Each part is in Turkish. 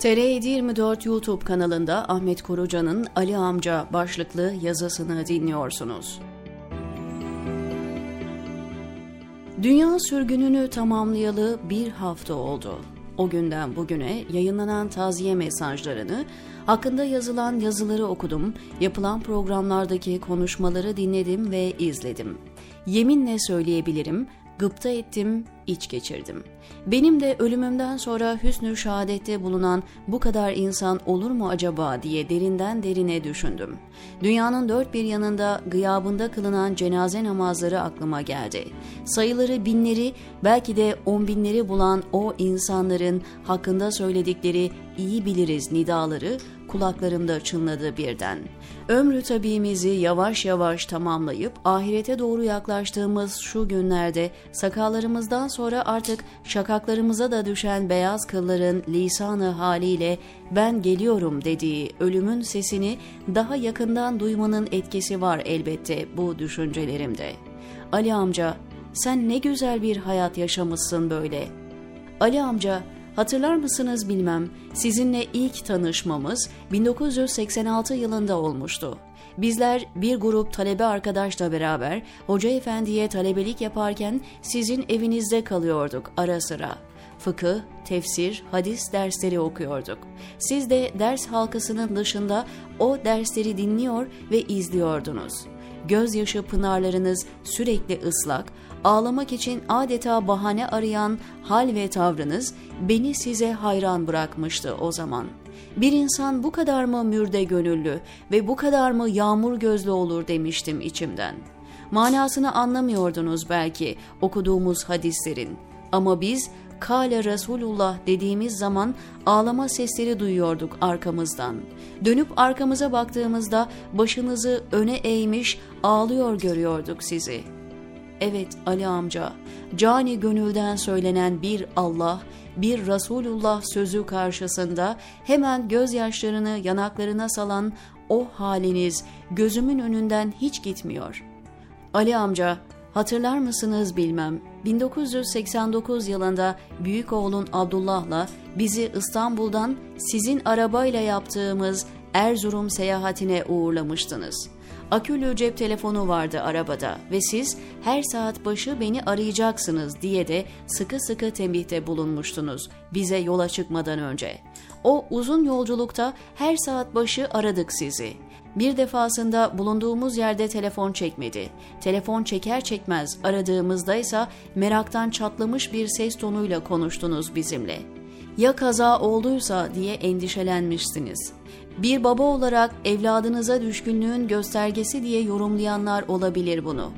TR724 YouTube kanalında Ahmet Koruca'nın Ali Amca başlıklı yazısını dinliyorsunuz. Dünya sürgününü tamamlayalı bir hafta oldu. O günden bugüne yayınlanan taziye mesajlarını, hakkında yazılan yazıları okudum, yapılan programlardaki konuşmaları dinledim ve izledim. Yeminle söyleyebilirim, gıpta ettim, iç geçirdim. Benim de ölümümden sonra hüsnü şehadette bulunan bu kadar insan olur mu acaba diye derinden derine düşündüm. Dünyanın dört bir yanında gıyabında kılınan cenaze namazları aklıma geldi. Sayıları binleri belki de on binleri bulan o insanların hakkında söyledikleri iyi biliriz nidaları kulaklarımda çınladı birden. Ömrü tabimizi yavaş yavaş tamamlayıp ahirete doğru yaklaştığımız şu günlerde sakallarımızdan sonra artık şakaklarımıza da düşen beyaz kılların lisanı haliyle ben geliyorum dediği ölümün sesini daha yakından duymanın etkisi var elbette bu düşüncelerimde. Ali amca sen ne güzel bir hayat yaşamışsın böyle. Ali amca Hatırlar mısınız bilmem, sizinle ilk tanışmamız 1986 yılında olmuştu. Bizler bir grup talebe arkadaşla beraber Hoca Efendi'ye talebelik yaparken sizin evinizde kalıyorduk ara sıra. Fıkıh, tefsir, hadis dersleri okuyorduk. Siz de ders halkasının dışında o dersleri dinliyor ve izliyordunuz. Gözyaşı pınarlarınız sürekli ıslak, ağlamak için adeta bahane arayan hal ve tavrınız beni size hayran bırakmıştı o zaman. Bir insan bu kadar mı mürde gönüllü ve bu kadar mı yağmur gözlü olur demiştim içimden. Manasını anlamıyordunuz belki okuduğumuz hadislerin. Ama biz Kale Resulullah dediğimiz zaman ağlama sesleri duyuyorduk arkamızdan. Dönüp arkamıza baktığımızda başınızı öne eğmiş ağlıyor görüyorduk sizi.'' Evet Ali amca, cani gönülden söylenen bir Allah, bir Resulullah sözü karşısında hemen gözyaşlarını yanaklarına salan o haliniz gözümün önünden hiç gitmiyor. Ali amca, hatırlar mısınız bilmem, 1989 yılında büyük oğlun Abdullah'la bizi İstanbul'dan sizin arabayla yaptığımız Erzurum seyahatine uğurlamıştınız.'' Akülü cep telefonu vardı arabada ve siz her saat başı beni arayacaksınız diye de sıkı sıkı tembihte bulunmuştunuz bize yola çıkmadan önce. O uzun yolculukta her saat başı aradık sizi. Bir defasında bulunduğumuz yerde telefon çekmedi. Telefon çeker çekmez aradığımızda ise meraktan çatlamış bir ses tonuyla konuştunuz bizimle. Ya kaza olduysa diye endişelenmişsiniz bir baba olarak evladınıza düşkünlüğün göstergesi diye yorumlayanlar olabilir bunu.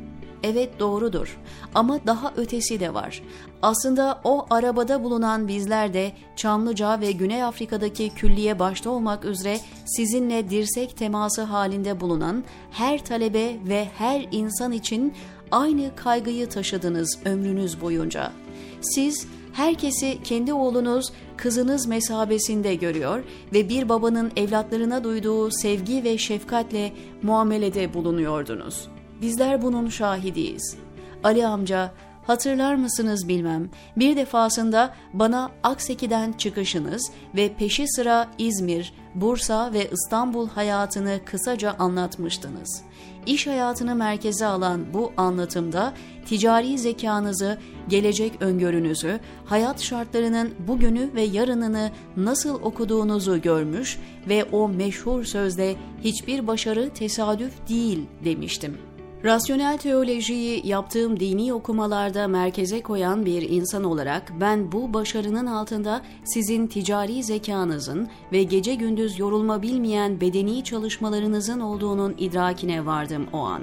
Evet doğrudur ama daha ötesi de var. Aslında o arabada bulunan bizler de Çamlıca ve Güney Afrika'daki külliye başta olmak üzere sizinle dirsek teması halinde bulunan her talebe ve her insan için aynı kaygıyı taşıdınız ömrünüz boyunca. Siz herkesi kendi oğlunuz, kızınız mesabesinde görüyor ve bir babanın evlatlarına duyduğu sevgi ve şefkatle muamelede bulunuyordunuz. Bizler bunun şahidiyiz. Ali amca, hatırlar mısınız bilmem, bir defasında bana Akseki'den çıkışınız ve peşi sıra İzmir, Bursa ve İstanbul hayatını kısaca anlatmıştınız.'' iş hayatını merkeze alan bu anlatımda ticari zekanızı, gelecek öngörünüzü, hayat şartlarının bugünü ve yarınını nasıl okuduğunuzu görmüş ve o meşhur sözde hiçbir başarı tesadüf değil demiştim. Rasyonel teolojiyi yaptığım dini okumalarda merkeze koyan bir insan olarak ben bu başarının altında sizin ticari zekanızın ve gece gündüz yorulma bilmeyen bedeni çalışmalarınızın olduğunun idrakine vardım o an.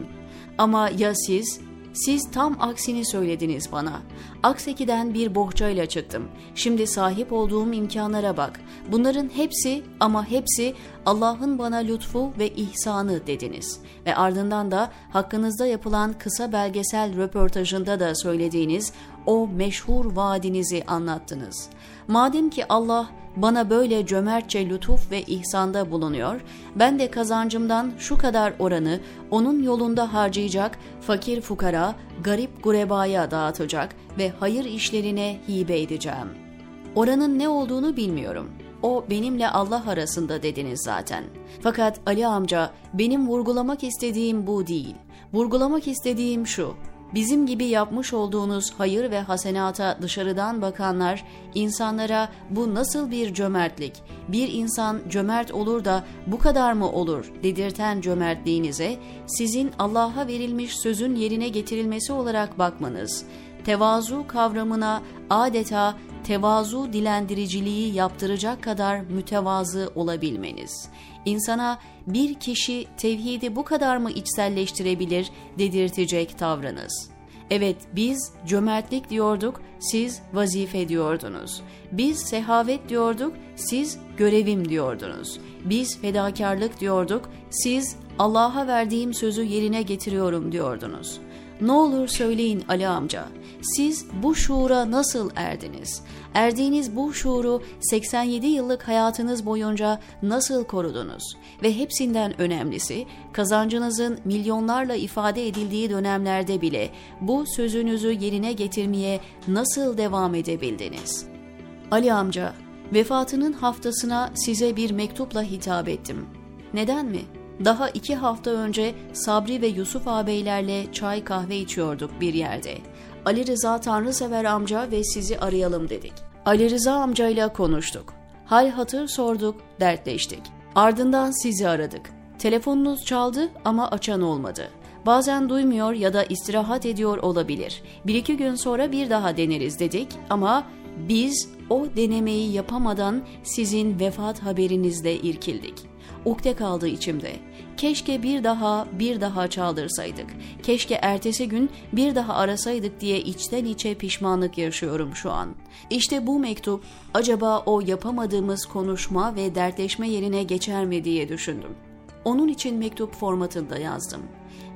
Ama ya siz siz tam aksini söylediniz bana. Akseki'den bir bohçayla çıktım. Şimdi sahip olduğum imkanlara bak. Bunların hepsi ama hepsi Allah'ın bana lütfu ve ihsanı dediniz. Ve ardından da hakkınızda yapılan kısa belgesel röportajında da söylediğiniz o meşhur vaadinizi anlattınız. Madem ki Allah bana böyle cömertçe lütuf ve ihsanda bulunuyor, ben de kazancımdan şu kadar oranı onun yolunda harcayacak, fakir fukara, garip gurebaya dağıtacak ve hayır işlerine hibe edeceğim. Oranın ne olduğunu bilmiyorum. o benimle Allah arasında dediniz zaten. Fakat Ali amca benim vurgulamak istediğim bu değil. Vurgulamak istediğim şu. Bizim gibi yapmış olduğunuz hayır ve hasenata dışarıdan bakanlar insanlara bu nasıl bir cömertlik, bir insan cömert olur da bu kadar mı olur dedirten cömertliğinize sizin Allah'a verilmiş sözün yerine getirilmesi olarak bakmanız, tevazu kavramına adeta tevazu dilendiriciliği yaptıracak kadar mütevazı olabilmeniz. İnsana bir kişi tevhidi bu kadar mı içselleştirebilir dedirtecek tavrınız. Evet biz cömertlik diyorduk, siz vazife diyordunuz. Biz sehavet diyorduk, siz görevim diyordunuz. Biz fedakarlık diyorduk, siz Allah'a verdiğim sözü yerine getiriyorum diyordunuz. Ne olur söyleyin Ali amca, siz bu şuura nasıl erdiniz? Erdiğiniz bu şuuru 87 yıllık hayatınız boyunca nasıl korudunuz? Ve hepsinden önemlisi, kazancınızın milyonlarla ifade edildiği dönemlerde bile bu sözünüzü yerine getirmeye nasıl devam edebildiniz? Ali amca, vefatının haftasına size bir mektupla hitap ettim. Neden mi? Daha iki hafta önce Sabri ve Yusuf ağabeylerle çay kahve içiyorduk bir yerde. Ali Rıza Tanrısever amca ve sizi arayalım dedik. Ali Rıza amcayla konuştuk. Hal hatır sorduk, dertleştik. Ardından sizi aradık. Telefonunuz çaldı ama açan olmadı. Bazen duymuyor ya da istirahat ediyor olabilir. Bir iki gün sonra bir daha deneriz dedik ama biz o denemeyi yapamadan sizin vefat haberinizle irkildik ukde kaldı içimde. Keşke bir daha bir daha çaldırsaydık. Keşke ertesi gün bir daha arasaydık diye içten içe pişmanlık yaşıyorum şu an. İşte bu mektup acaba o yapamadığımız konuşma ve dertleşme yerine geçer mi diye düşündüm. Onun için mektup formatında yazdım.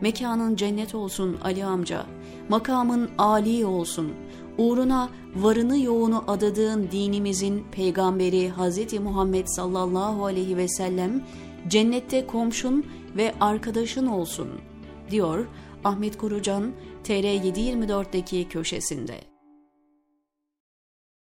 Mekanın cennet olsun Ali amca, makamın âli olsun, uğruna varını yoğunu adadığın dinimizin peygamberi Hz. Muhammed sallallahu aleyhi ve sellem cennette komşun ve arkadaşın olsun diyor Ahmet Kurucan TR724'deki köşesinde.